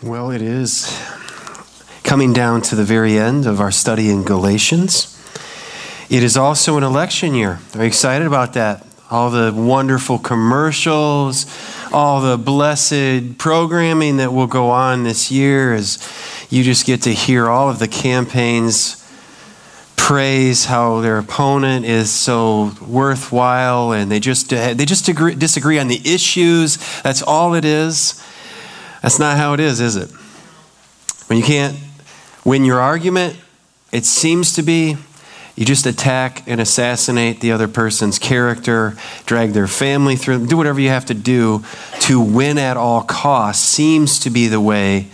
Well, it is coming down to the very end of our study in Galatians. It is also an election year. Very excited about that. All the wonderful commercials, all the blessed programming that will go on this year as you just get to hear all of the campaigns praise how their opponent is so worthwhile and they just they just agree, disagree on the issues that's all it is that's not how it is is it? When you can't win your argument it seems to be you just attack and assassinate the other person's character drag their family through do whatever you have to do to win at all costs seems to be the way.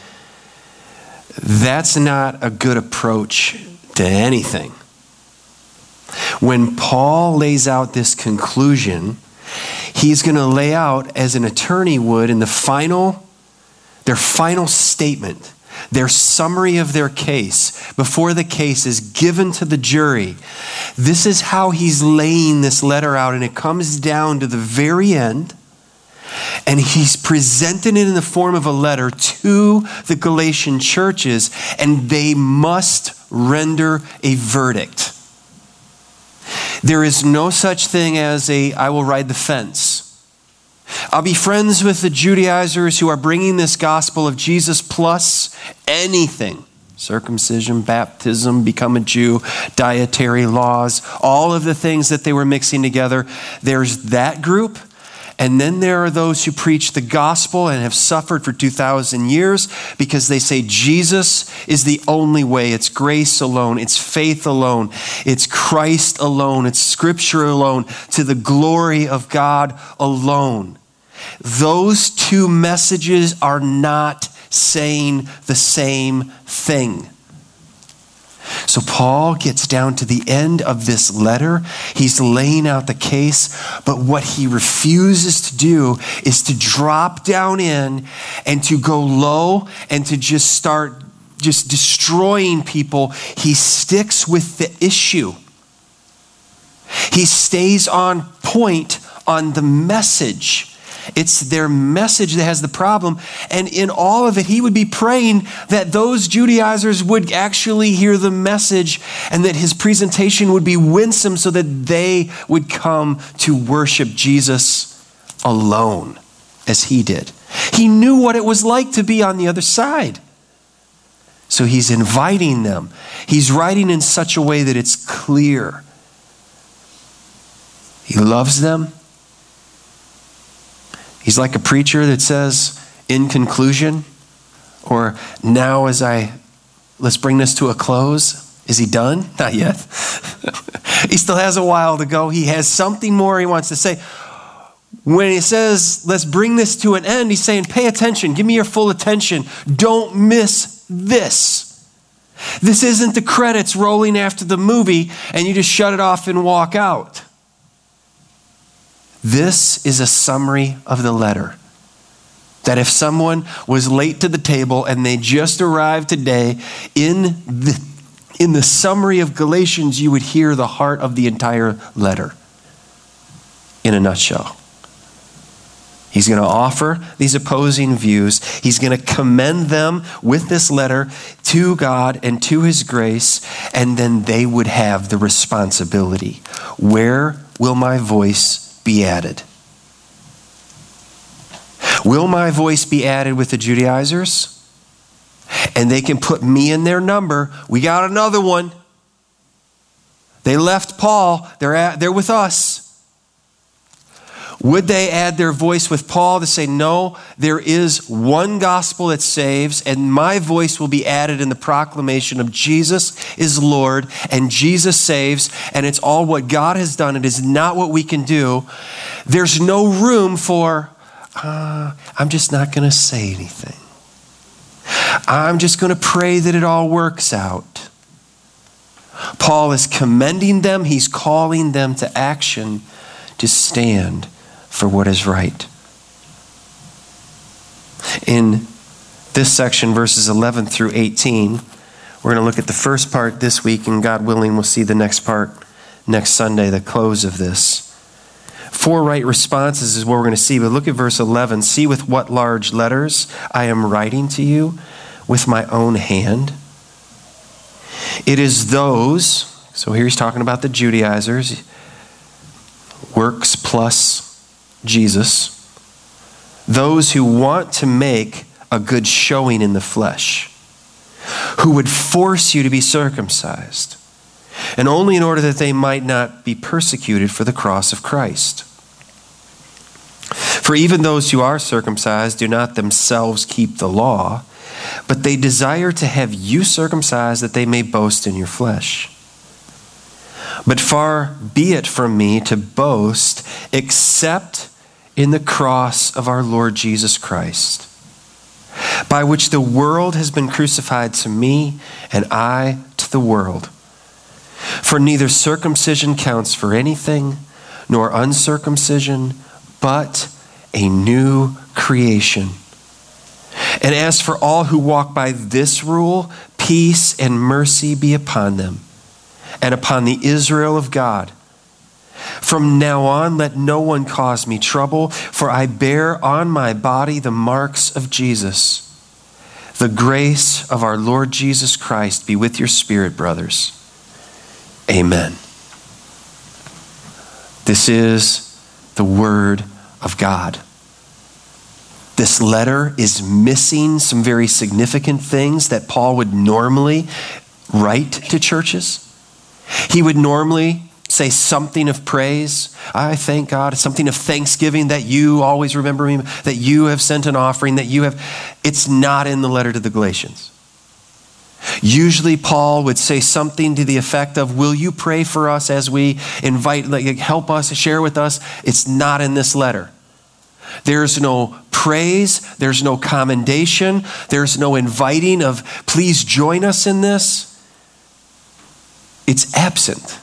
That's not a good approach to anything. When Paul lays out this conclusion, he's going to lay out as an attorney would in the final their final statement, their summary of their case before the case is given to the jury. This is how he's laying this letter out and it comes down to the very end and he's presented it in the form of a letter to the Galatian churches, and they must render a verdict. There is no such thing as a I will ride the fence. I'll be friends with the Judaizers who are bringing this gospel of Jesus plus anything circumcision, baptism, become a Jew, dietary laws, all of the things that they were mixing together. There's that group. And then there are those who preach the gospel and have suffered for 2,000 years because they say Jesus is the only way. It's grace alone, it's faith alone, it's Christ alone, it's scripture alone, to the glory of God alone. Those two messages are not saying the same thing. So Paul gets down to the end of this letter. He's laying out the case, but what he refuses to do is to drop down in and to go low and to just start just destroying people. He sticks with the issue. He stays on point on the message. It's their message that has the problem. And in all of it, he would be praying that those Judaizers would actually hear the message and that his presentation would be winsome so that they would come to worship Jesus alone as he did. He knew what it was like to be on the other side. So he's inviting them. He's writing in such a way that it's clear. He loves them. He's like a preacher that says, in conclusion, or now as I, let's bring this to a close. Is he done? Not yet. he still has a while to go. He has something more he wants to say. When he says, let's bring this to an end, he's saying, pay attention, give me your full attention. Don't miss this. This isn't the credits rolling after the movie and you just shut it off and walk out. This is a summary of the letter. That if someone was late to the table and they just arrived today, in the, in the summary of Galatians, you would hear the heart of the entire letter in a nutshell. He's going to offer these opposing views. He's going to commend them with this letter to God and to His grace, and then they would have the responsibility. Where will my voice be added? Will my voice be added with the Judaizers? And they can put me in their number. We got another one. They left Paul, they're, at, they're with us. Would they add their voice with Paul to say, No, there is one gospel that saves, and my voice will be added in the proclamation of Jesus is Lord, and Jesus saves, and it's all what God has done. It is not what we can do. There's no room for, uh, I'm just not going to say anything. I'm just going to pray that it all works out. Paul is commending them, he's calling them to action to stand for what is right. In this section, verses 11 through 18, we're going to look at the first part this week, and God willing, we'll see the next part next Sunday, the close of this. Four right responses is what we're going to see, but look at verse 11. See with what large letters I am writing to you with my own hand. It is those, so here he's talking about the Judaizers, works plus Jesus, those who want to make a good showing in the flesh, who would force you to be circumcised, and only in order that they might not be persecuted for the cross of Christ. For even those who are circumcised do not themselves keep the law, but they desire to have you circumcised that they may boast in your flesh. But far be it from me to boast except in the cross of our Lord Jesus Christ, by which the world has been crucified to me and I to the world. For neither circumcision counts for anything, nor uncircumcision, but a new creation. And as for all who walk by this rule, peace and mercy be upon them and upon the Israel of God. From now on, let no one cause me trouble, for I bear on my body the marks of Jesus. The grace of our Lord Jesus Christ be with your spirit, brothers. Amen. This is the Word of God. This letter is missing some very significant things that Paul would normally write to churches. He would normally say something of praise. I thank God. Something of thanksgiving that you always remember me, that you have sent an offering, that you have. It's not in the letter to the Galatians. Usually, Paul would say something to the effect of, Will you pray for us as we invite, like, help us, share with us? It's not in this letter. There's no praise, there's no commendation, there's no inviting of, Please join us in this. It's absent.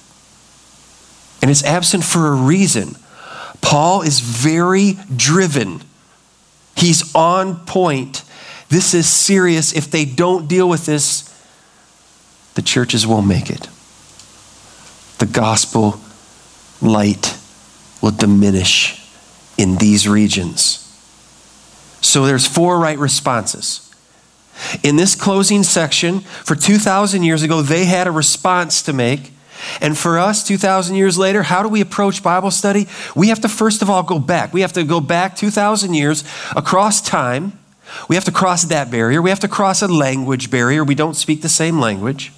And it's absent for a reason. Paul is very driven. He's on point. This is serious. If they don't deal with this, the churches won't make it. The gospel light will diminish in these regions. So there's four right responses. In this closing section, for 2,000 years ago, they had a response to make. And for us, 2,000 years later, how do we approach Bible study? We have to first of all go back. We have to go back 2,000 years across time. We have to cross that barrier. We have to cross a language barrier. We don't speak the same language.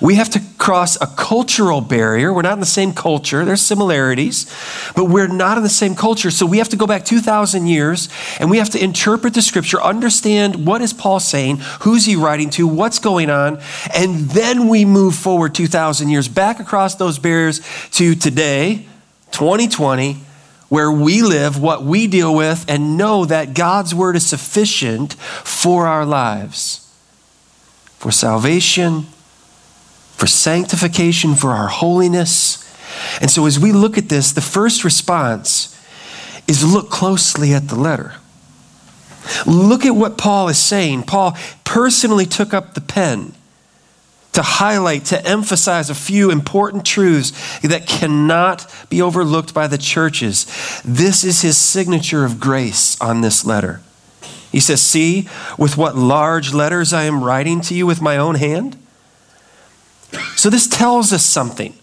We have to cross a cultural barrier. We're not in the same culture. There's similarities, but we're not in the same culture. So we have to go back 2,000 years and we have to interpret the scripture, understand what is Paul saying, who's he writing to, what's going on, and then we move forward 2,000 years back across those barriers to today, 2020, where we live, what we deal with, and know that God's word is sufficient for our lives, for salvation for sanctification, for our holiness. And so, as we look at this, the first response is look closely at the letter. Look at what Paul is saying. Paul personally took up the pen to highlight, to emphasize a few important truths that cannot be overlooked by the churches. This is his signature of grace on this letter. He says, See with what large letters I am writing to you with my own hand? So this tells us something.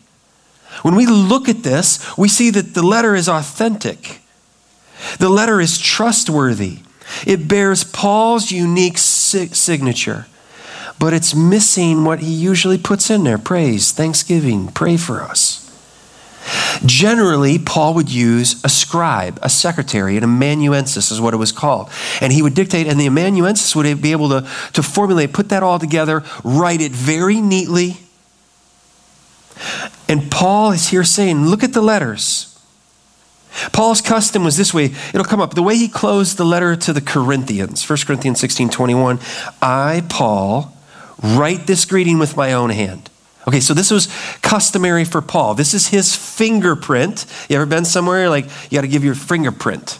When we look at this, we see that the letter is authentic. The letter is trustworthy. It bears Paul's unique signature, but it's missing what he usually puts in there praise, thanksgiving, pray for us. Generally, Paul would use a scribe, a secretary, an amanuensis is what it was called. And he would dictate, and the amanuensis would be able to, to formulate, put that all together, write it very neatly and Paul is here saying, look at the letters. Paul's custom was this way. It'll come up. The way he closed the letter to the Corinthians, 1 Corinthians 16 21, I, Paul, write this greeting with my own hand. Okay, so this was customary for Paul. This is his fingerprint. You ever been somewhere like you got to give your fingerprint?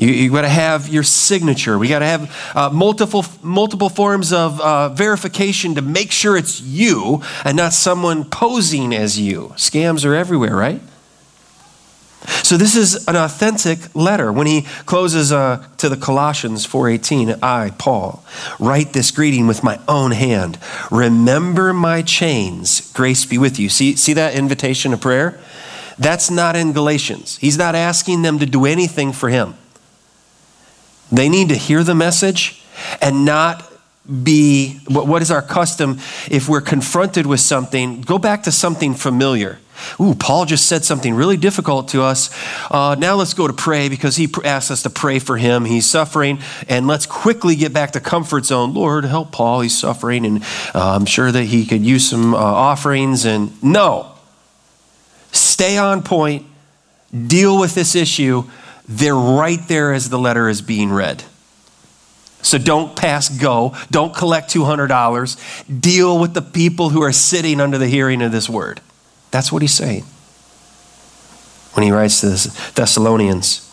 You, you got to have your signature. We got to have uh, multiple, multiple forms of uh, verification to make sure it's you and not someone posing as you. Scams are everywhere, right? So this is an authentic letter. When he closes uh, to the Colossians 4:18, I, Paul, write this greeting with my own hand. Remember my chains. Grace be with you. See, see that invitation to prayer? That's not in Galatians. He's not asking them to do anything for him. They need to hear the message and not be what is our custom if we're confronted with something, go back to something familiar. Ooh, Paul just said something really difficult to us. Uh, now let's go to pray because he asked us to pray for him. He's suffering, and let's quickly get back to comfort zone. Lord, help Paul. He's suffering, and uh, I'm sure that he could use some uh, offerings. And no, stay on point, deal with this issue. They're right there as the letter is being read. So don't pass go. Don't collect $200. Deal with the people who are sitting under the hearing of this word. That's what he's saying when he writes to the Thessalonians.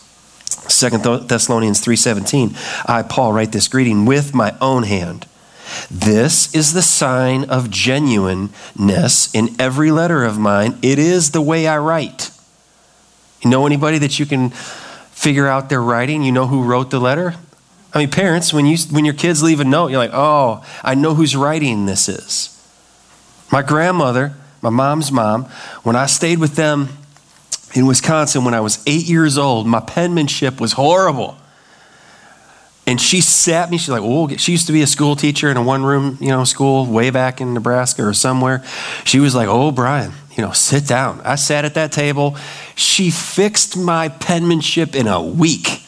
2 Thessalonians 3:17 I Paul write this greeting with my own hand this is the sign of genuineness in every letter of mine it is the way I write you know anybody that you can figure out their writing you know who wrote the letter I mean parents when you when your kids leave a note you're like oh I know whose writing this is my grandmother my mom's mom, when I stayed with them in Wisconsin when I was eight years old, my penmanship was horrible. And she sat me, she's like, oh, she used to be a school teacher in a one room, you know, school way back in Nebraska or somewhere. She was like, oh, Brian, you know, sit down. I sat at that table. She fixed my penmanship in a week.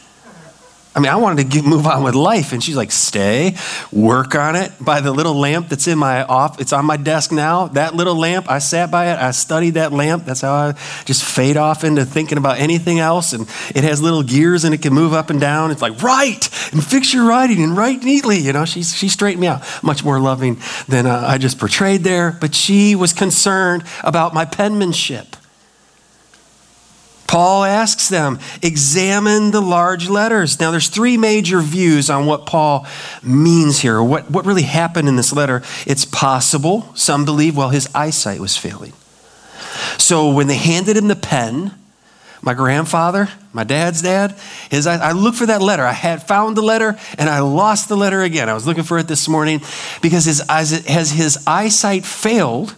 I mean, I wanted to get, move on with life. And she's like, stay, work on it by the little lamp that's in my off. It's on my desk now. That little lamp, I sat by it. I studied that lamp. That's how I just fade off into thinking about anything else. And it has little gears and it can move up and down. It's like, write and fix your writing and write neatly. You know, she, she straightened me out. Much more loving than uh, I just portrayed there. But she was concerned about my penmanship. Paul asks them, examine the large letters. Now, there's three major views on what Paul means here, what, what really happened in this letter. It's possible, some believe, well, his eyesight was failing. So when they handed him the pen, my grandfather, my dad's dad, his, I, I looked for that letter. I had found the letter and I lost the letter again. I was looking for it this morning because his, as his eyesight failed,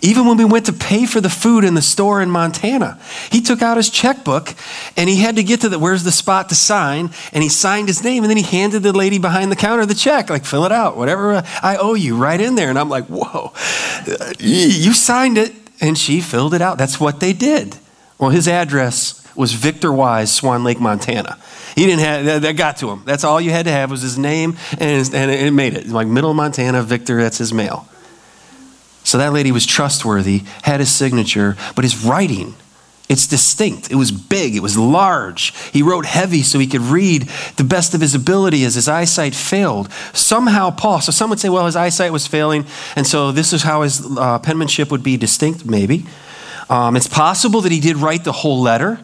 even when we went to pay for the food in the store in Montana, he took out his checkbook and he had to get to the where's the spot to sign, and he signed his name, and then he handed the lady behind the counter the check, like fill it out, whatever I owe you, right in there. And I'm like, whoa, you signed it, and she filled it out. That's what they did. Well, his address was Victor Wise, Swan Lake, Montana. He didn't have that got to him. That's all you had to have was his name, and, and it made it like Middle Montana, Victor. That's his mail. So that lady was trustworthy, had his signature, but his writing, it's distinct. It was big, it was large. He wrote heavy so he could read the best of his ability as his eyesight failed. Somehow, Paul, so some would say, well, his eyesight was failing, and so this is how his uh, penmanship would be distinct, maybe. Um, it's possible that he did write the whole letter.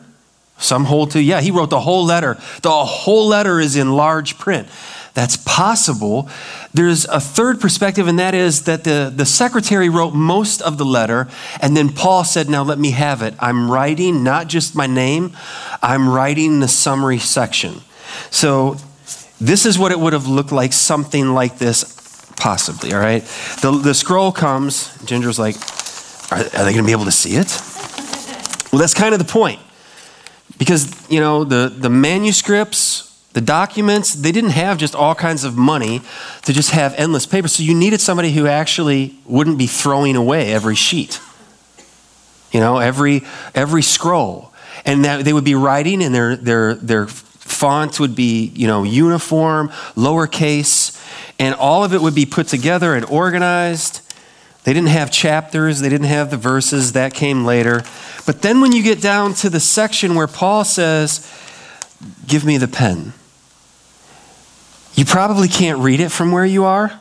Some hold to, yeah, he wrote the whole letter. The whole letter is in large print. That's possible. There's a third perspective, and that is that the, the secretary wrote most of the letter, and then Paul said, Now let me have it. I'm writing not just my name, I'm writing the summary section. So this is what it would have looked like, something like this, possibly, all right? The, the scroll comes, Ginger's like, Are, are they going to be able to see it? Well, that's kind of the point. Because, you know, the, the manuscripts, the documents, they didn't have just all kinds of money to just have endless paper. So you needed somebody who actually wouldn't be throwing away every sheet. You know, every every scroll. And that they would be writing and their their their font would be, you know, uniform, lowercase, and all of it would be put together and organized. They didn't have chapters, they didn't have the verses, that came later. But then when you get down to the section where Paul says, Give me the pen. You probably can't read it from where you are,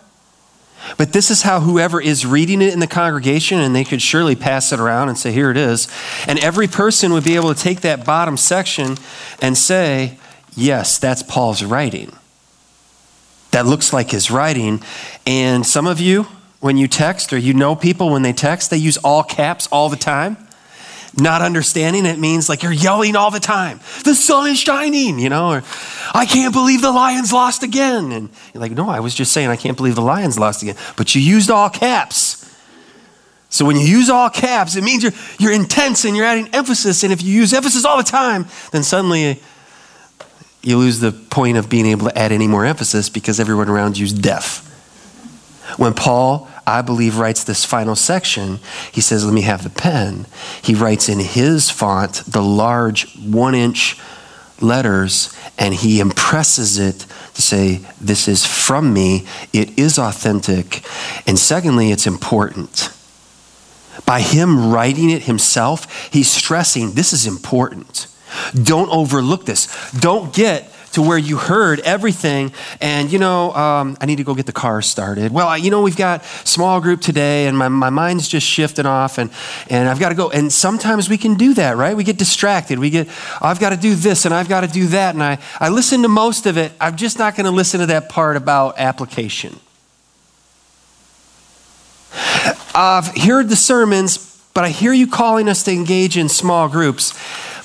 but this is how whoever is reading it in the congregation, and they could surely pass it around and say, Here it is. And every person would be able to take that bottom section and say, Yes, that's Paul's writing. That looks like his writing. And some of you, when you text or you know people when they text, they use all caps all the time. Not understanding, it means like you're yelling all the time. The sun is shining, you know, or I can't believe the Lions lost again. And you're like, no, I was just saying I can't believe the Lions lost again. But you used all caps. So when you use all caps, it means you're, you're intense and you're adding emphasis. And if you use emphasis all the time, then suddenly you lose the point of being able to add any more emphasis because everyone around you is deaf. When Paul I believe, writes this final section, he says, Let me have the pen. He writes in his font the large one inch letters and he impresses it to say, This is from me. It is authentic. And secondly, it's important. By him writing it himself, he's stressing this is important. Don't overlook this. Don't get to where you heard everything and, you know, um, I need to go get the car started. Well, you know, we've got small group today and my, my mind's just shifting off and, and I've got to go. And sometimes we can do that, right? We get distracted. We get, I've got to do this and I've got to do that. And I, I listen to most of it. I'm just not going to listen to that part about application. I've heard the sermons, but I hear you calling us to engage in small groups.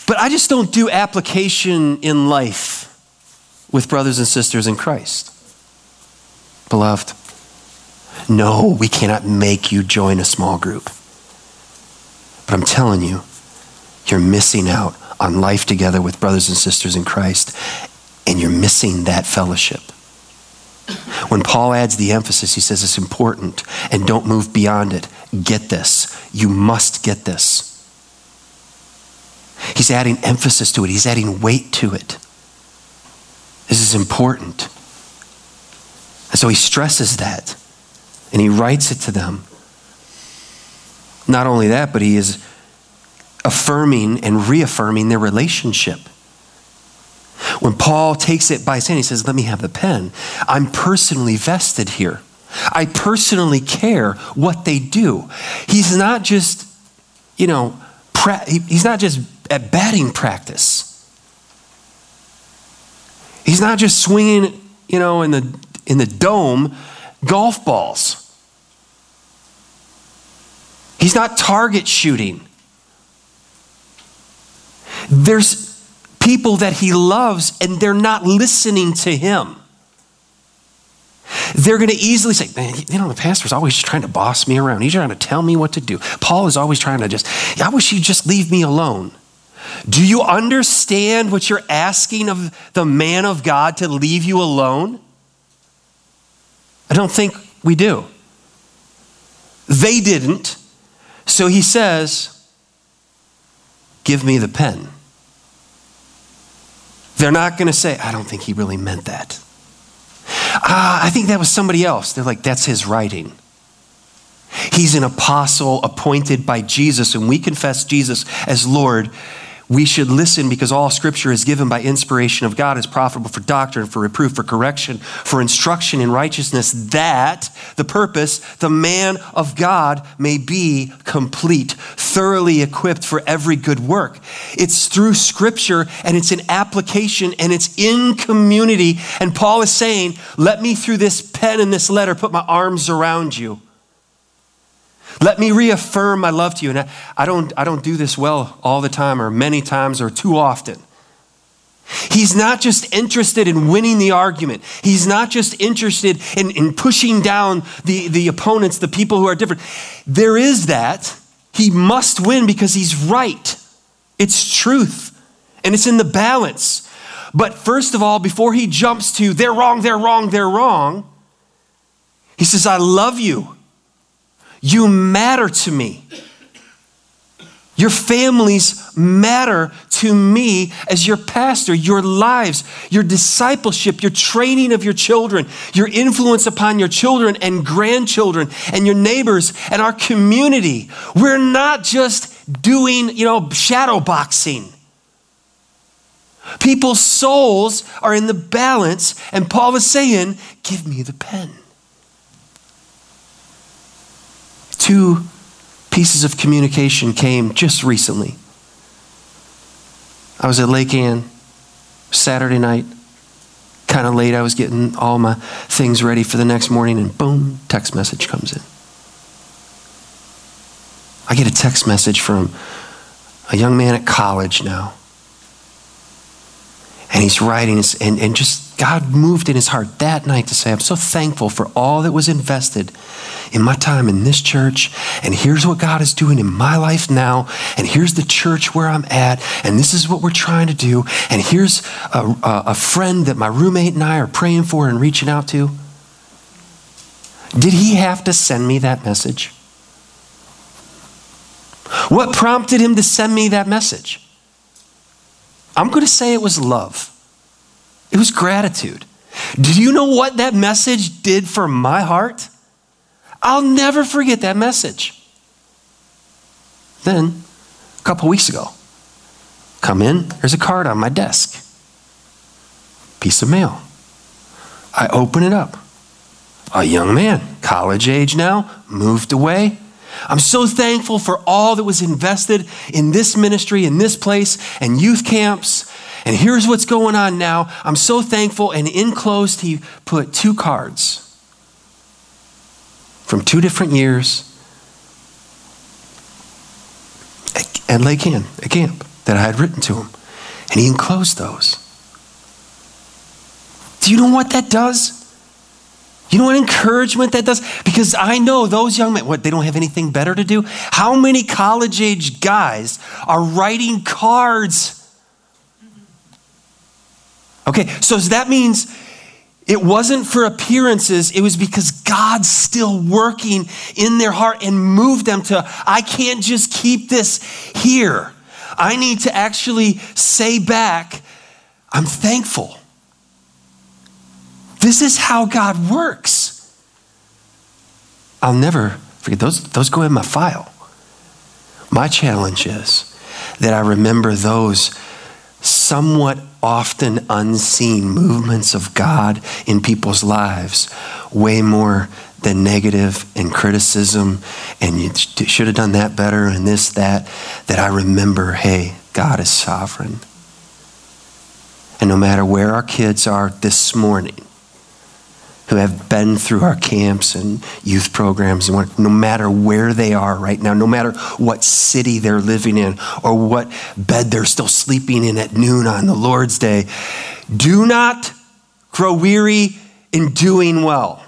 But I just don't do application in life with brothers and sisters in Christ. Beloved, no, we cannot make you join a small group. But I'm telling you, you're missing out on life together with brothers and sisters in Christ, and you're missing that fellowship. When Paul adds the emphasis, he says it's important and don't move beyond it. Get this. You must get this. He's adding emphasis to it, he's adding weight to it. This is important. And so he stresses that and he writes it to them. Not only that, but he is affirming and reaffirming their relationship. When Paul takes it by saying, he says, Let me have the pen. I'm personally vested here. I personally care what they do. He's not just, you know, pra- he's not just at batting practice. He's not just swinging, you know, in the, in the dome golf balls. He's not target shooting. There's people that he loves and they're not listening to him. They're going to easily say, man, you know, the pastor's always just trying to boss me around. He's trying to tell me what to do. Paul is always trying to just, I wish he'd just leave me alone. Do you understand what you're asking of the man of God to leave you alone? I don't think we do. They didn't. So he says, Give me the pen. They're not going to say, I don't think he really meant that. Ah, I think that was somebody else. They're like, That's his writing. He's an apostle appointed by Jesus, and we confess Jesus as Lord we should listen because all scripture is given by inspiration of God, is profitable for doctrine, for reproof, for correction, for instruction in righteousness, that the purpose, the man of God may be complete, thoroughly equipped for every good work. It's through scripture and it's in application and it's in community. And Paul is saying, Let me through this pen and this letter put my arms around you. Let me reaffirm my love to you. And I, don't, I don't do this well all the time, or many times, or too often. He's not just interested in winning the argument. He's not just interested in, in pushing down the, the opponents, the people who are different. There is that. He must win because he's right. It's truth. And it's in the balance. But first of all, before he jumps to they're wrong, they're wrong, they're wrong, he says, I love you. You matter to me. Your families matter to me as your pastor, your lives, your discipleship, your training of your children, your influence upon your children and grandchildren and your neighbors and our community. We're not just doing, you know, shadow boxing. People's souls are in the balance, and Paul is saying, Give me the pen. Two pieces of communication came just recently. I was at Lake Ann Saturday night, kind of late. I was getting all my things ready for the next morning, and boom, text message comes in. I get a text message from a young man at college now. And he's writing, and, and just God moved in his heart that night to say, I'm so thankful for all that was invested in my time in this church. And here's what God is doing in my life now. And here's the church where I'm at. And this is what we're trying to do. And here's a, a, a friend that my roommate and I are praying for and reaching out to. Did he have to send me that message? What prompted him to send me that message? I'm going to say it was love. It was gratitude. Do you know what that message did for my heart? I'll never forget that message. Then, a couple weeks ago, come in, there's a card on my desk. Piece of mail. I open it up. A young man, college age now, moved away, I'm so thankful for all that was invested in this ministry, in this place, and youth camps. And here's what's going on now. I'm so thankful. And enclosed, he put two cards from two different years at Lake Ann, a camp that I had written to him. And he enclosed those. Do you know what that does? You know what encouragement that does? Because I know those young men, what, they don't have anything better to do? How many college age guys are writing cards? Okay, so that means it wasn't for appearances, it was because God's still working in their heart and moved them to, I can't just keep this here. I need to actually say back, I'm thankful. This is how God works. I'll never forget those, those go in my file. My challenge is that I remember those somewhat often unseen movements of God in people's lives way more than negative and criticism and you should have done that better and this, that, that I remember, hey, God is sovereign. And no matter where our kids are this morning, who have been through our camps and youth programs, and no matter where they are right now, no matter what city they're living in or what bed they're still sleeping in at noon on the Lord's day, do not grow weary in doing well.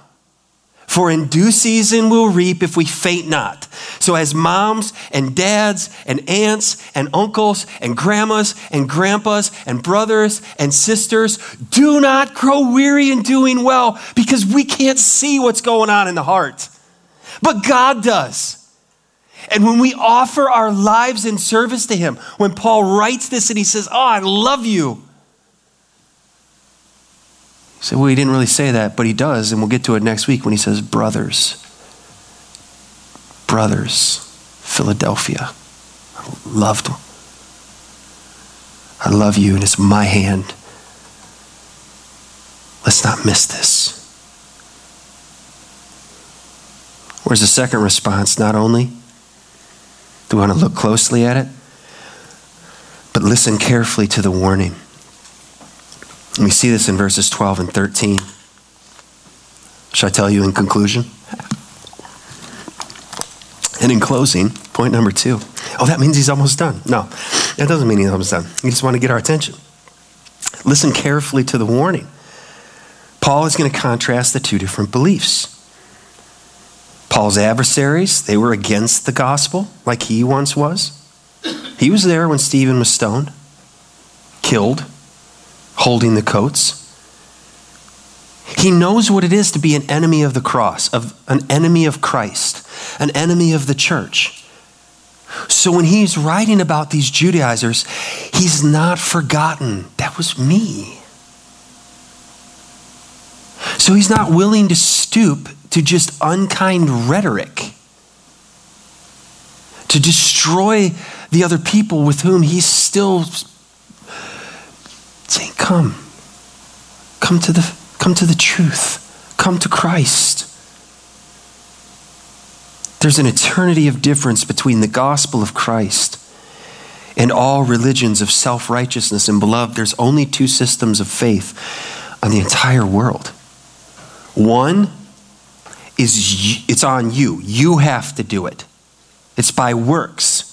For in due season we'll reap if we faint not. So, as moms and dads and aunts and uncles and grandmas and grandpas and brothers and sisters, do not grow weary in doing well because we can't see what's going on in the heart. But God does. And when we offer our lives in service to Him, when Paul writes this and he says, Oh, I love you say, well, he didn't really say that, but he does, and we'll get to it next week when he says, brothers. Brothers, Philadelphia. Loved. I love you, and it's my hand. Let's not miss this. Where's the second response? Not only do we want to look closely at it, but listen carefully to the warning. And we see this in verses 12 and 13. Should I tell you in conclusion? And in closing, point number two. Oh, that means he's almost done. No, that doesn't mean he's almost done. He just want to get our attention. Listen carefully to the warning. Paul is going to contrast the two different beliefs. Paul's adversaries, they were against the gospel like he once was. He was there when Stephen was stoned, killed, holding the coats. He knows what it is to be an enemy of the cross, of an enemy of Christ, an enemy of the church. So when he's writing about these Judaizers, he's not forgotten. That was me. So he's not willing to stoop to just unkind rhetoric, to destroy the other people with whom he's still saying, Come. Come to the, come to the truth. Come to Christ. There's an eternity of difference between the gospel of Christ and all religions of self righteousness. And beloved, there's only two systems of faith on the entire world. One is it's on you, you have to do it, it's by works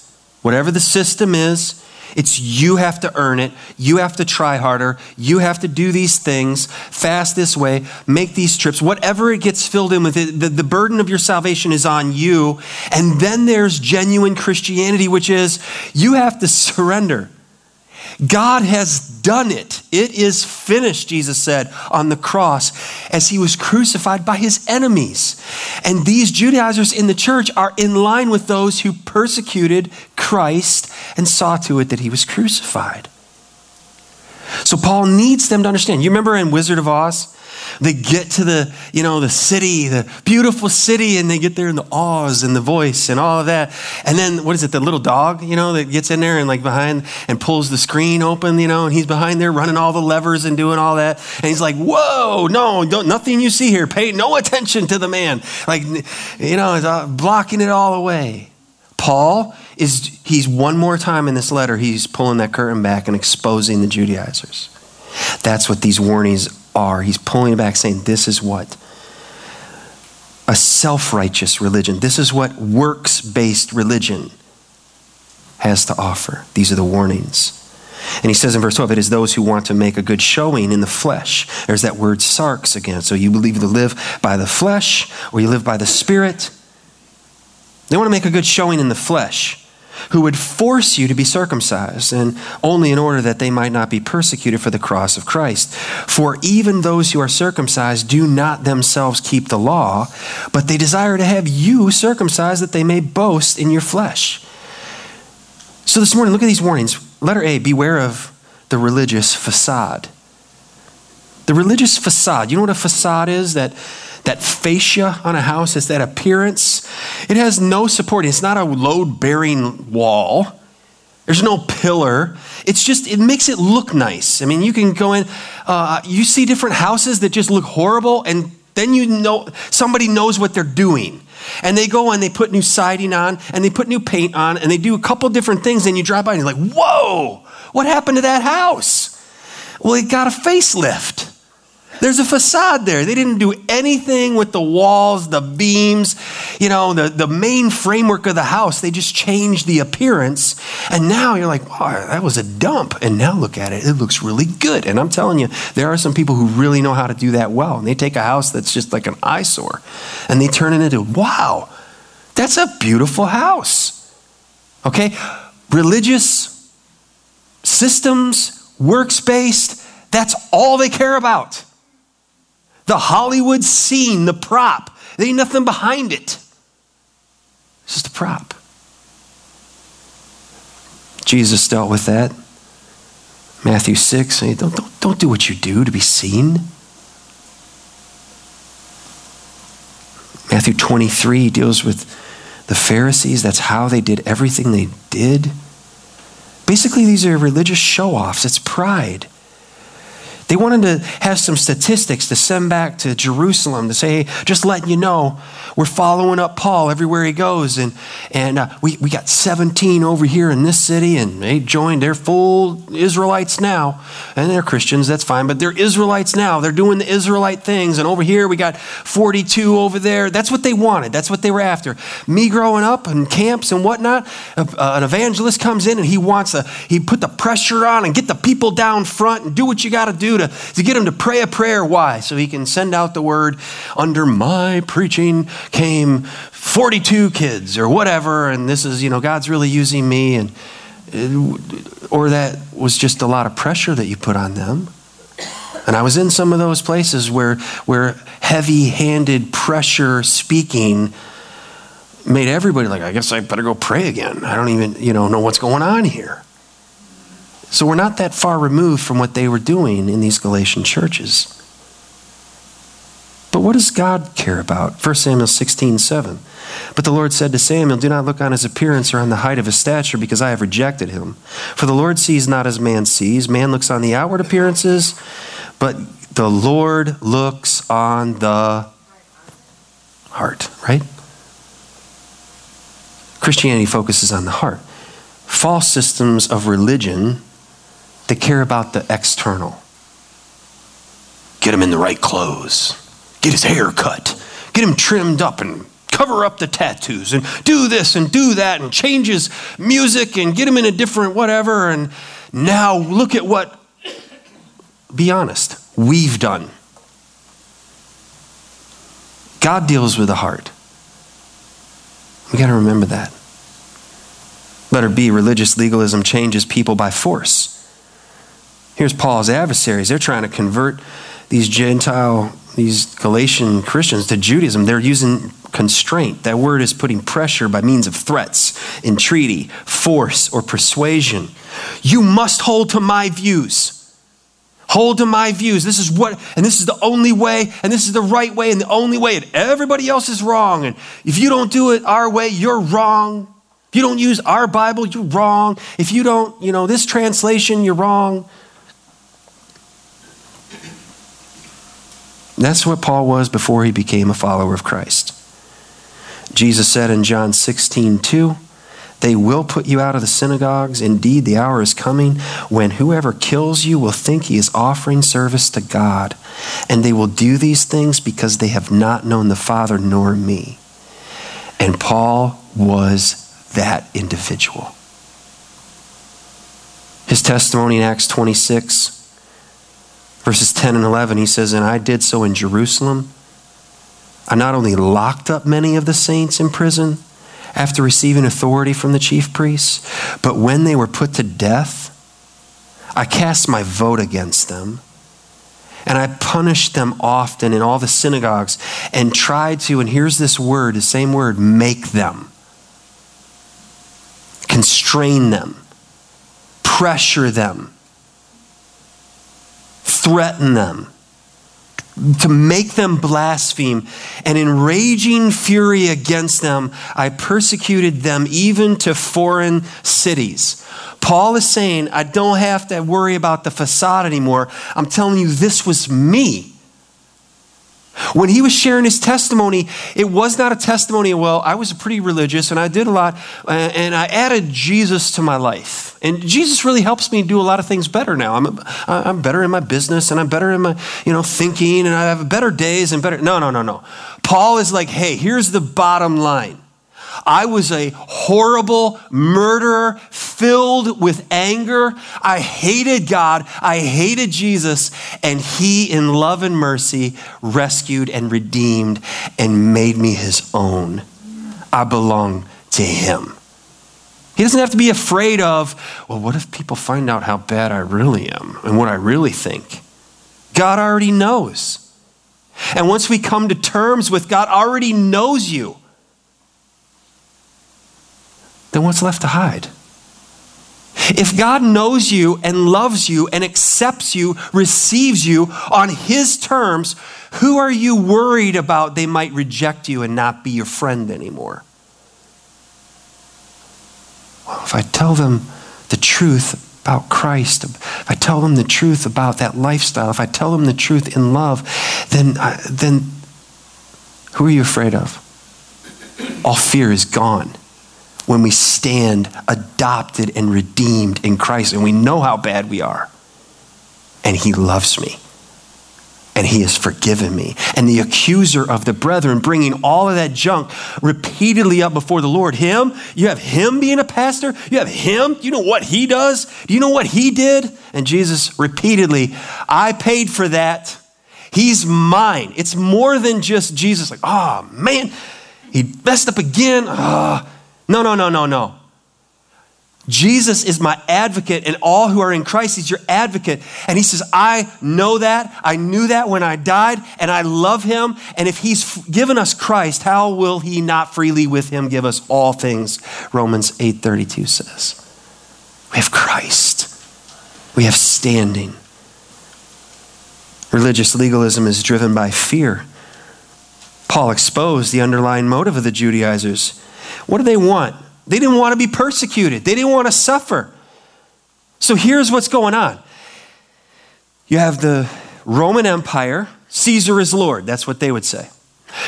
Whatever the system is, it's you have to earn it. You have to try harder. You have to do these things, fast this way, make these trips. Whatever it gets filled in with, it, the, the burden of your salvation is on you. And then there's genuine Christianity, which is you have to surrender. God has done it. It is finished, Jesus said on the cross as he was crucified by his enemies. And these Judaizers in the church are in line with those who persecuted Christ and saw to it that he was crucified. So Paul needs them to understand. You remember in Wizard of Oz? They get to the, you know, the city, the beautiful city, and they get there in the Oz and the voice and all of that. And then what is it, the little dog, you know, that gets in there and like behind and pulls the screen open, you know, and he's behind there running all the levers and doing all that. And he's like, whoa, no, nothing you see here. Pay no attention to the man. Like, you know, uh, blocking it all away. Paul is, he's one more time in this letter, he's pulling that curtain back and exposing the Judaizers. That's what these warnings are. He's pulling it back, saying, This is what? A self righteous religion. This is what works based religion has to offer. These are the warnings. And he says in verse 12, it is those who want to make a good showing in the flesh. There's that word sarx again. So you believe to live by the flesh or you live by the spirit. They want to make a good showing in the flesh who would force you to be circumcised, and only in order that they might not be persecuted for the cross of Christ. For even those who are circumcised do not themselves keep the law, but they desire to have you circumcised that they may boast in your flesh. So this morning, look at these warnings. Letter A beware of the religious facade. The religious facade. You know what a facade is? That that fascia on a house, is that appearance. It has no support. It's not a load bearing wall. There's no pillar. It's just, it makes it look nice. I mean, you can go in, uh, you see different houses that just look horrible, and then you know somebody knows what they're doing. And they go and they put new siding on, and they put new paint on, and they do a couple different things, and you drive by and you're like, whoa, what happened to that house? Well, it got a facelift. There's a facade there. They didn't do anything with the walls, the beams, you know, the, the main framework of the house. They just changed the appearance. And now you're like, wow, that was a dump. And now look at it. It looks really good. And I'm telling you, there are some people who really know how to do that well. And they take a house that's just like an eyesore and they turn it into, wow, that's a beautiful house. Okay? Religious systems, works based, that's all they care about. The Hollywood scene, the prop. There ain't nothing behind it. It's just a prop. Jesus dealt with that. Matthew 6, don't, don't, don't do what you do to be seen. Matthew 23 deals with the Pharisees. That's how they did everything they did. Basically, these are religious show offs, it's pride. They wanted to have some statistics to send back to Jerusalem to say, hey, just letting you know, we're following up Paul everywhere he goes. And, and uh, we, we got 17 over here in this city, and they joined. They're full Israelites now. And they're Christians, that's fine, but they're Israelites now. They're doing the Israelite things. And over here, we got 42 over there. That's what they wanted, that's what they were after. Me growing up in camps and whatnot, an evangelist comes in and he wants to, he put the pressure on and get the people down front and do what you got to do to, to get him to pray a prayer. Why? So he can send out the word, under my preaching came 42 kids or whatever, and this is, you know, God's really using me. And, uh, or that was just a lot of pressure that you put on them. And I was in some of those places where, where heavy handed pressure speaking made everybody like, I guess I better go pray again. I don't even, you know, know what's going on here. So we're not that far removed from what they were doing in these Galatian churches. But what does God care about? 1 Samuel 16, 7. But the Lord said to Samuel, Do not look on his appearance or on the height of his stature, because I have rejected him. For the Lord sees not as man sees. Man looks on the outward appearances, but the Lord looks on the heart, right? Christianity focuses on the heart. False systems of religion they care about the external. Get him in the right clothes. Get his hair cut. Get him trimmed up and cover up the tattoos and do this and do that and change his music and get him in a different whatever. And now look at what, be honest, we've done. God deals with the heart. We got to remember that. Letter B religious legalism changes people by force. Here's Paul's adversaries. They're trying to convert these Gentile, these Galatian Christians to Judaism. They're using constraint. That word is putting pressure by means of threats, entreaty, force, or persuasion. You must hold to my views. Hold to my views. This is what, and this is the only way, and this is the right way, and the only way, and everybody else is wrong. And if you don't do it our way, you're wrong. If you don't use our Bible, you're wrong. If you don't, you know, this translation, you're wrong. That's what Paul was before he became a follower of Christ. Jesus said in John 16, 2, they will put you out of the synagogues. Indeed, the hour is coming when whoever kills you will think he is offering service to God. And they will do these things because they have not known the Father nor me. And Paul was that individual. His testimony in Acts 26, verses 10 and 11, he says, And I did so in Jerusalem. I not only locked up many of the saints in prison after receiving authority from the chief priests, but when they were put to death, I cast my vote against them. And I punished them often in all the synagogues and tried to, and here's this word, the same word, make them constrain them, pressure them, threaten them, to make them blaspheme. And in raging fury against them, I persecuted them even to foreign cities. Paul is saying, I don't have to worry about the facade anymore. I'm telling you, this was me. When he was sharing his testimony, it was not a testimony of, well, I was pretty religious and I did a lot uh, and I added Jesus to my life. And Jesus really helps me do a lot of things better now. I'm, I'm better in my business and I'm better in my, you know, thinking and I have better days and better. No, no, no, no. Paul is like, hey, here's the bottom line. I was a horrible murderer filled with anger. I hated God. I hated Jesus. And He, in love and mercy, rescued and redeemed and made me His own. I belong to Him. He doesn't have to be afraid of, well, what if people find out how bad I really am and what I really think? God already knows. And once we come to terms with God already knows you, then what's left to hide? If God knows you and loves you and accepts you, receives you on His terms, who are you worried about they might reject you and not be your friend anymore? Well, if I tell them the truth about Christ, if I tell them the truth about that lifestyle, if I tell them the truth in love, then, then who are you afraid of? All fear is gone when we stand adopted and redeemed in Christ and we know how bad we are. And He loves me. And he has forgiven me. And the accuser of the brethren, bringing all of that junk repeatedly up before the Lord. Him, you have him being a pastor. You have him. You know what he does? Do you know what he did? And Jesus repeatedly, I paid for that. He's mine. It's more than just Jesus, like, oh man, he messed up again. Oh, no, no, no, no, no. Jesus is my advocate, and all who are in Christ, He's your advocate. And He says, I know that. I knew that when I died, and I love Him. And if He's given us Christ, how will He not freely with Him give us all things? Romans 8:32 says. We have Christ. We have standing. Religious legalism is driven by fear. Paul exposed the underlying motive of the Judaizers. What do they want? They didn't want to be persecuted, they didn't want to suffer. So here's what's going on you have the Roman Empire, Caesar is Lord. That's what they would say.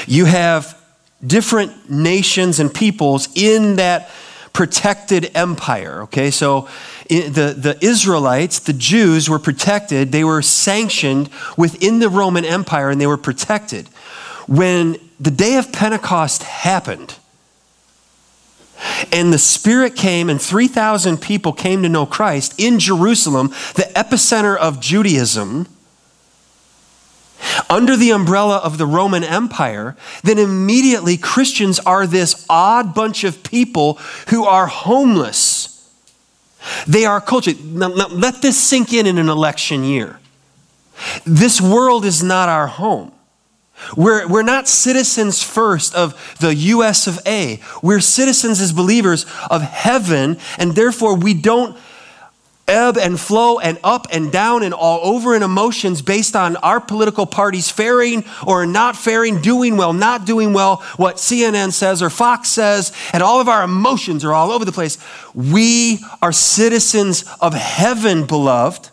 You have different nations and peoples in that protected empire. Okay, so the, the Israelites, the Jews, were protected. They were sanctioned within the Roman Empire and they were protected. When the day of Pentecost happened, and the Spirit came, and 3,000 people came to know Christ in Jerusalem, the epicenter of Judaism, under the umbrella of the Roman Empire, then immediately Christians are this odd bunch of people who are homeless. They are culture. Now, let this sink in in an election year. This world is not our home. We're, we're not citizens first of the US of A. We're citizens as believers of heaven, and therefore we don't ebb and flow and up and down and all over in emotions based on our political parties faring or not faring, doing well, not doing well, what CNN says or Fox says, and all of our emotions are all over the place. We are citizens of heaven, beloved.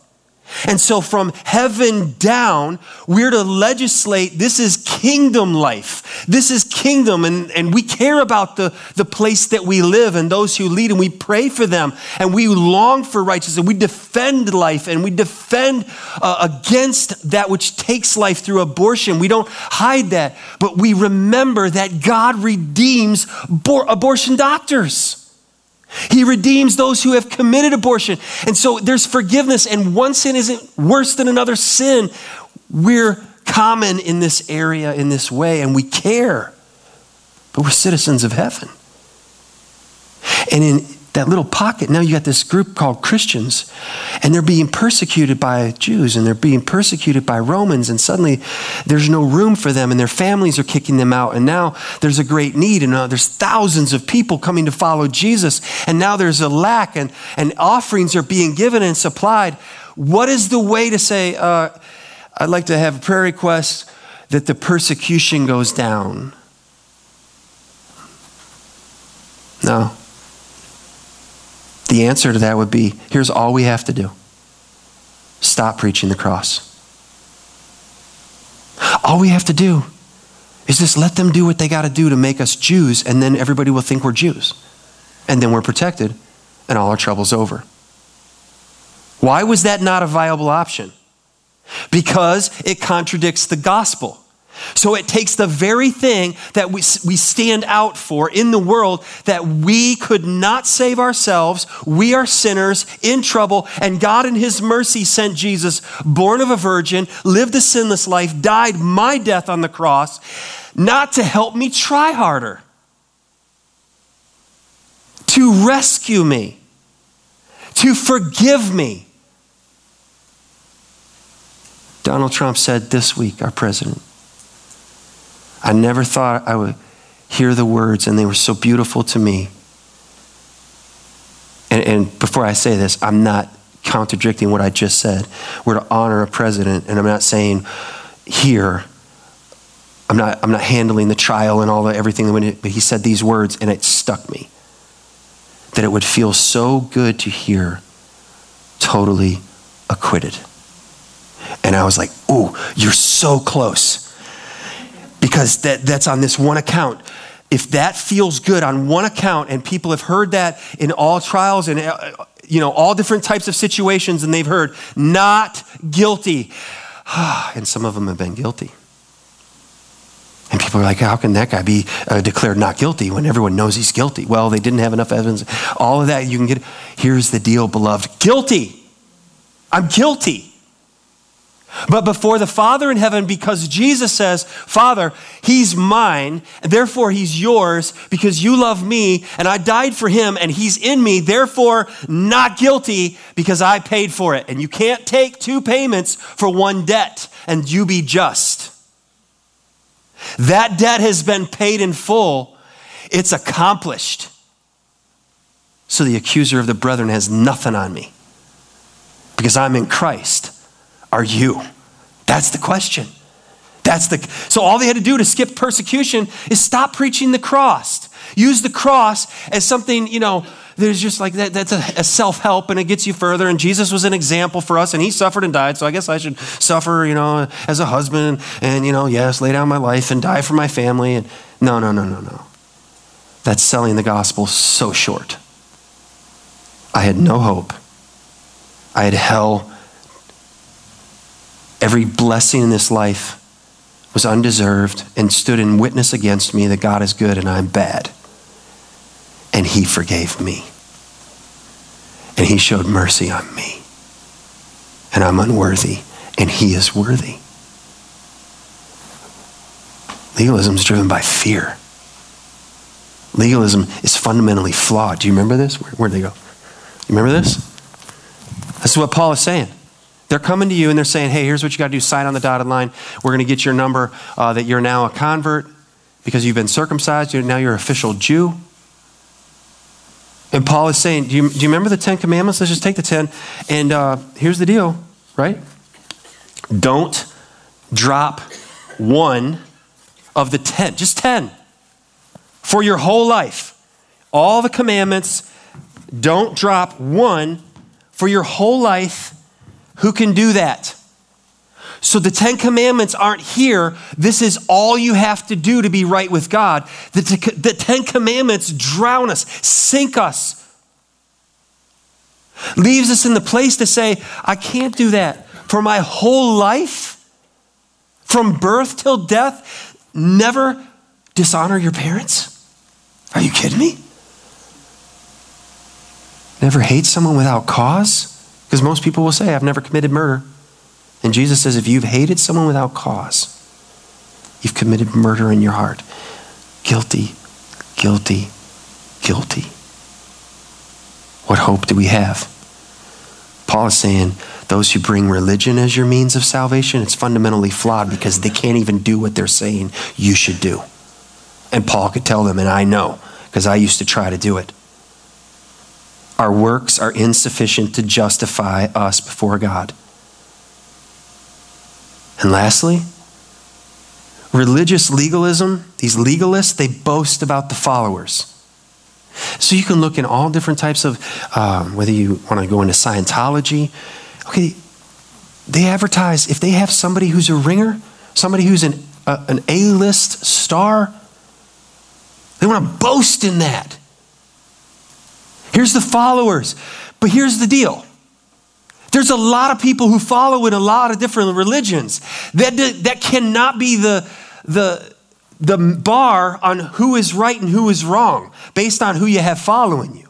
And so, from heaven down, we're to legislate. This is kingdom life. This is kingdom. And, and we care about the, the place that we live and those who lead, and we pray for them. And we long for righteousness. And we defend life. And we defend uh, against that which takes life through abortion. We don't hide that. But we remember that God redeems abortion doctors. He redeems those who have committed abortion. And so there's forgiveness, and one sin isn't worse than another sin. We're common in this area in this way, and we care. But we're citizens of heaven. And in that little pocket, now you got this group called Christians, and they're being persecuted by Jews and they're being persecuted by Romans, and suddenly there's no room for them, and their families are kicking them out. And now there's a great need, and uh, there's thousands of people coming to follow Jesus, and now there's a lack, and, and offerings are being given and supplied. What is the way to say, uh, I'd like to have a prayer request that the persecution goes down? No. The answer to that would be here's all we have to do stop preaching the cross. All we have to do is just let them do what they got to do to make us Jews, and then everybody will think we're Jews. And then we're protected, and all our trouble's over. Why was that not a viable option? Because it contradicts the gospel. So it takes the very thing that we, we stand out for in the world that we could not save ourselves. We are sinners in trouble, and God, in His mercy, sent Jesus, born of a virgin, lived a sinless life, died my death on the cross, not to help me try harder, to rescue me, to forgive me. Donald Trump said this week, our president, I never thought I would hear the words, and they were so beautiful to me. And, and, before I say this, I'm not contradicting what I just said. We're to honor a president, and I'm not saying here. I'm not, I'm not handling the trial and all the everything, but he said these words, and it stuck me. That it would feel so good to hear totally acquitted. And I was like, ooh, you're so close because that, that's on this one account. If that feels good on one account, and people have heard that in all trials and uh, you know all different types of situations, and they've heard not guilty, and some of them have been guilty. And people are like, how can that guy be uh, declared not guilty when everyone knows he's guilty? Well, they didn't have enough evidence. All of that you can get. Here's the deal, beloved guilty. I'm guilty. But before the Father in heaven, because Jesus says, Father, he's mine, therefore he's yours because you love me and I died for him and he's in me, therefore not guilty because I paid for it. And you can't take two payments for one debt and you be just. That debt has been paid in full, it's accomplished. So the accuser of the brethren has nothing on me because I'm in Christ are you? That's the question. That's the so all they had to do to skip persecution is stop preaching the cross. Use the cross as something, you know, there's just like that, that's a, a self help and it gets you further. And Jesus was an example for us and he suffered and died. So I guess I should suffer, you know, as a husband and, you know, yes, lay down my life and die for my family. And no, no, no, no, no. That's selling the gospel so short. I had no hope. I had hell Every blessing in this life was undeserved and stood in witness against me that God is good and I'm bad. And he forgave me. And he showed mercy on me. And I'm unworthy, and he is worthy. Legalism is driven by fear. Legalism is fundamentally flawed. Do you remember this? Where, where'd they go? You remember this? This is what Paul is saying. They're coming to you and they're saying, hey, here's what you got to do sign on the dotted line. We're going to get your number uh, that you're now a convert because you've been circumcised. You're, now you're an official Jew. And Paul is saying, do you, do you remember the Ten Commandments? Let's just take the ten. And uh, here's the deal, right? Don't drop one of the ten, just ten, for your whole life. All the commandments, don't drop one for your whole life who can do that? So the Ten Commandments aren't here. This is all you have to do to be right with God. The, the Ten Commandments drown us, sink us, leaves us in the place to say, I can't do that. For my whole life, from birth till death, never dishonor your parents? Are you kidding me? Never hate someone without cause? Because most people will say, I've never committed murder. And Jesus says, if you've hated someone without cause, you've committed murder in your heart. Guilty, guilty, guilty. What hope do we have? Paul is saying, those who bring religion as your means of salvation, it's fundamentally flawed because they can't even do what they're saying you should do. And Paul could tell them, and I know, because I used to try to do it. Our works are insufficient to justify us before God. And lastly, religious legalism, these legalists, they boast about the followers. So you can look in all different types of, um, whether you want to go into Scientology. Okay, they advertise if they have somebody who's a ringer, somebody who's an, uh, an A list star, they want to boast in that. Here's the followers. But here's the deal there's a lot of people who follow in a lot of different religions. That, that cannot be the, the, the bar on who is right and who is wrong based on who you have following you.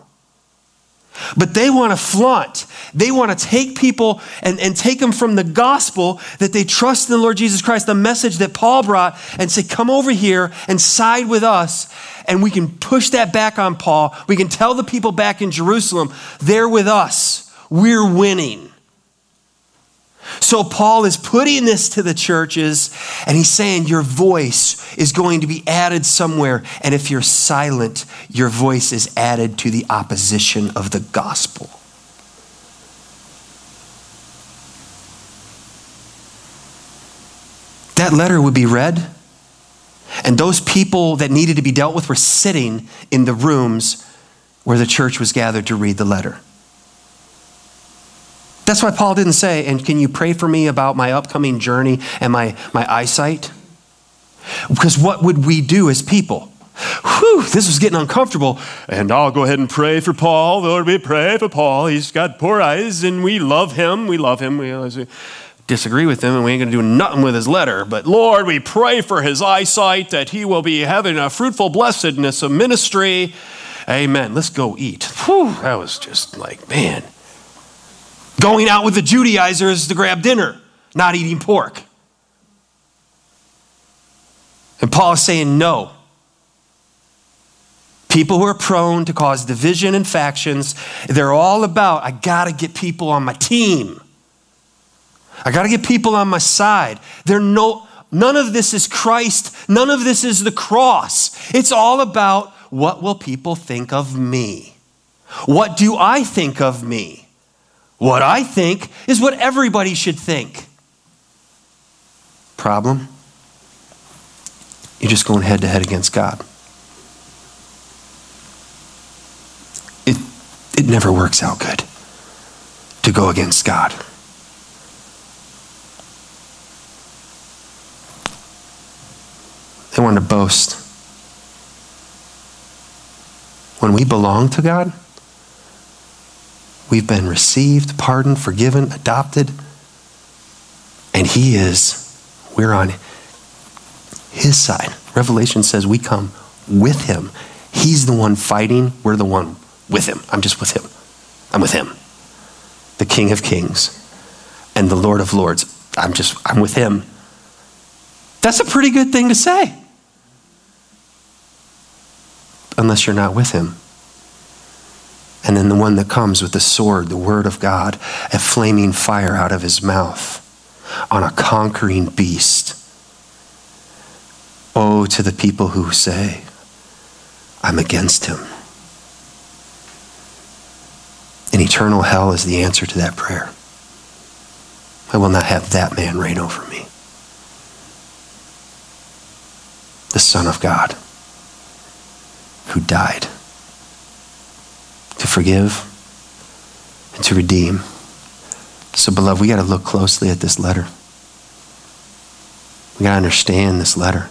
But they want to flaunt. They want to take people and, and take them from the gospel that they trust in the Lord Jesus Christ, the message that Paul brought, and say, Come over here and side with us. And we can push that back on Paul. We can tell the people back in Jerusalem, they're with us. We're winning. So Paul is putting this to the churches and he's saying your voice is going to be added somewhere. And if you're silent, your voice is added to the opposition of the gospel. That letter would be read, and those people that needed to be dealt with were sitting in the rooms where the church was gathered to read the letter. That's why Paul didn't say, and can you pray for me about my upcoming journey and my, my eyesight? Because what would we do as people? Whew, this was getting uncomfortable. And I'll go ahead and pray for Paul. Lord, we pray for Paul. He's got poor eyes and we love him. We love him. We disagree with him and we ain't going to do nothing with his letter. But Lord, we pray for his eyesight that he will be having a fruitful blessedness of ministry. Amen. Let's go eat. Whew, that was just like, man going out with the Judaizers to grab dinner, not eating pork. And Paul is saying no. People who are prone to cause division and factions, they're all about, I gotta get people on my team. I gotta get people on my side. They're no, none of this is Christ, none of this is the cross. It's all about what will people think of me? What do I think of me? What I think is what everybody should think. Problem? You're just going head to head against God. It, it never works out good to go against God. They want to boast. When we belong to God, We've been received, pardoned, forgiven, adopted. And He is, we're on his side. Revelation says we come with him. He's the one fighting, we're the one with him. I'm just with him. I'm with him. The King of Kings and the Lord of Lords. I'm just, I'm with him. That's a pretty good thing to say. Unless you're not with him. And then the one that comes with the sword, the word of God, a flaming fire out of his mouth on a conquering beast. Oh, to the people who say, I'm against him. And eternal hell is the answer to that prayer. I will not have that man reign over me. The Son of God who died to forgive and to redeem. So, beloved, we got to look closely at this letter. We got to understand this letter.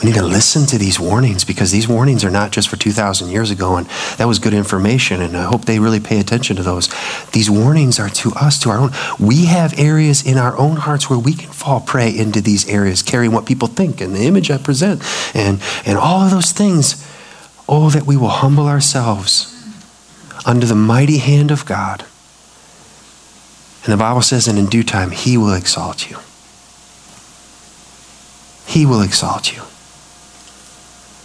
We need to listen to these warnings because these warnings are not just for 2,000 years ago, and that was good information, and I hope they really pay attention to those. These warnings are to us, to our own. We have areas in our own hearts where we can fall prey into these areas, carrying what people think and the image I present, and, and all of those things. Oh, that we will humble ourselves under the mighty hand of God. And the Bible says, and in due time, He will exalt you. He will exalt you.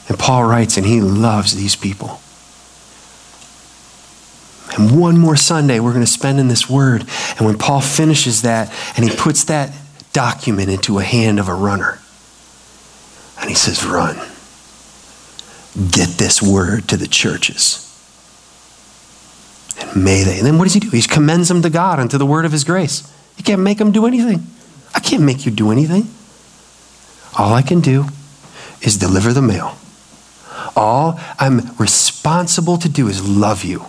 And Paul writes, and he loves these people. And one more Sunday we're going to spend in this word. And when Paul finishes that and he puts that document into a hand of a runner, and he says, Run. Get this word to the churches. And may they. And then what does he do? He commends them to God and to the word of his grace. He can't make them do anything. I can't make you do anything. All I can do is deliver the mail all I'm responsible to do is love you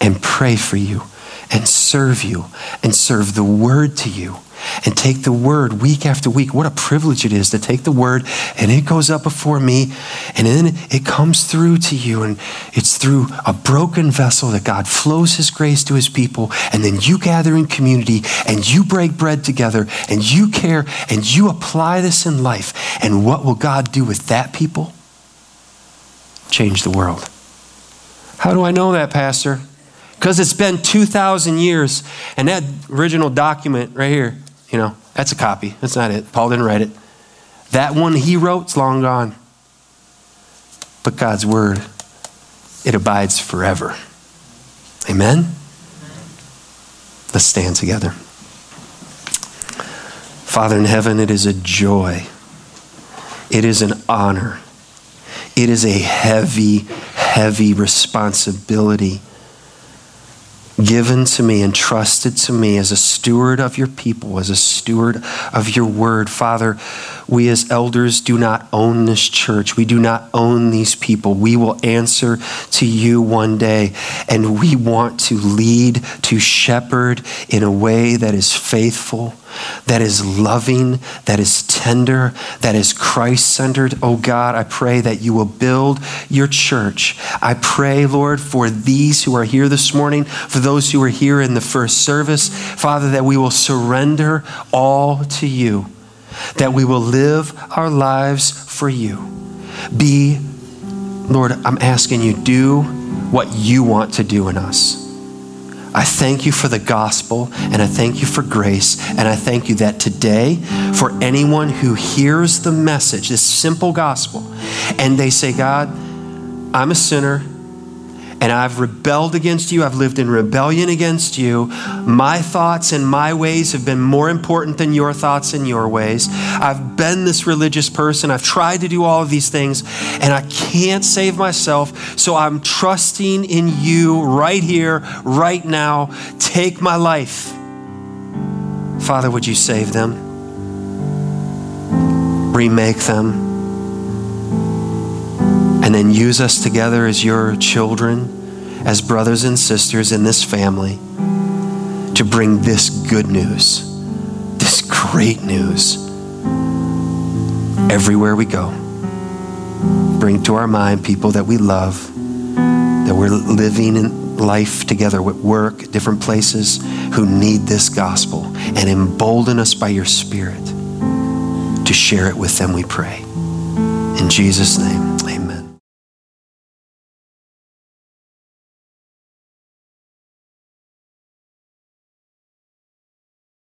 and pray for you and serve you and serve the word to you and take the word week after week. What a privilege it is to take the word and it goes up before me and then it comes through to you. And it's through a broken vessel that God flows his grace to his people. And then you gather in community and you break bread together and you care and you apply this in life. And what will God do with that people? change the world. How do I know that, Pastor? Because it's been 2,000 years. And that original document right here, you know, that's a copy. That's not it. Paul didn't write it. That one he wrote is long gone. But God's word, it abides forever. Amen? Let's stand together. Father in heaven, it is a joy. It is an honor it is a heavy, heavy responsibility given to me entrusted to me as a steward of your people, as a steward of your word. Father, we as elders do not own this church. We do not own these people. We will answer to you one day, and we want to lead, to shepherd in a way that is faithful that is loving, that is tender, that is Christ centered. Oh God, I pray that you will build your church. I pray, Lord, for these who are here this morning, for those who are here in the first service, Father, that we will surrender all to you, that we will live our lives for you. Be, Lord, I'm asking you, do what you want to do in us. I thank you for the gospel and I thank you for grace. And I thank you that today, for anyone who hears the message, this simple gospel, and they say, God, I'm a sinner and I've rebelled against you. I've lived in rebellion against you. My thoughts and my ways have been more important than your thoughts and your ways. I've been this religious person. I've tried to do all of these things, and I can't save myself. So I'm trusting in you right here, right now. Take my life. Father, would you save them? Remake them and then use us together as your children, as brothers and sisters in this family to bring this good news, this great news, everywhere we go. Bring to our mind people that we love, that we're living in life together with work, different places, who need this gospel, and embolden us by your Spirit to to share it with them, we pray. In Jesus' name.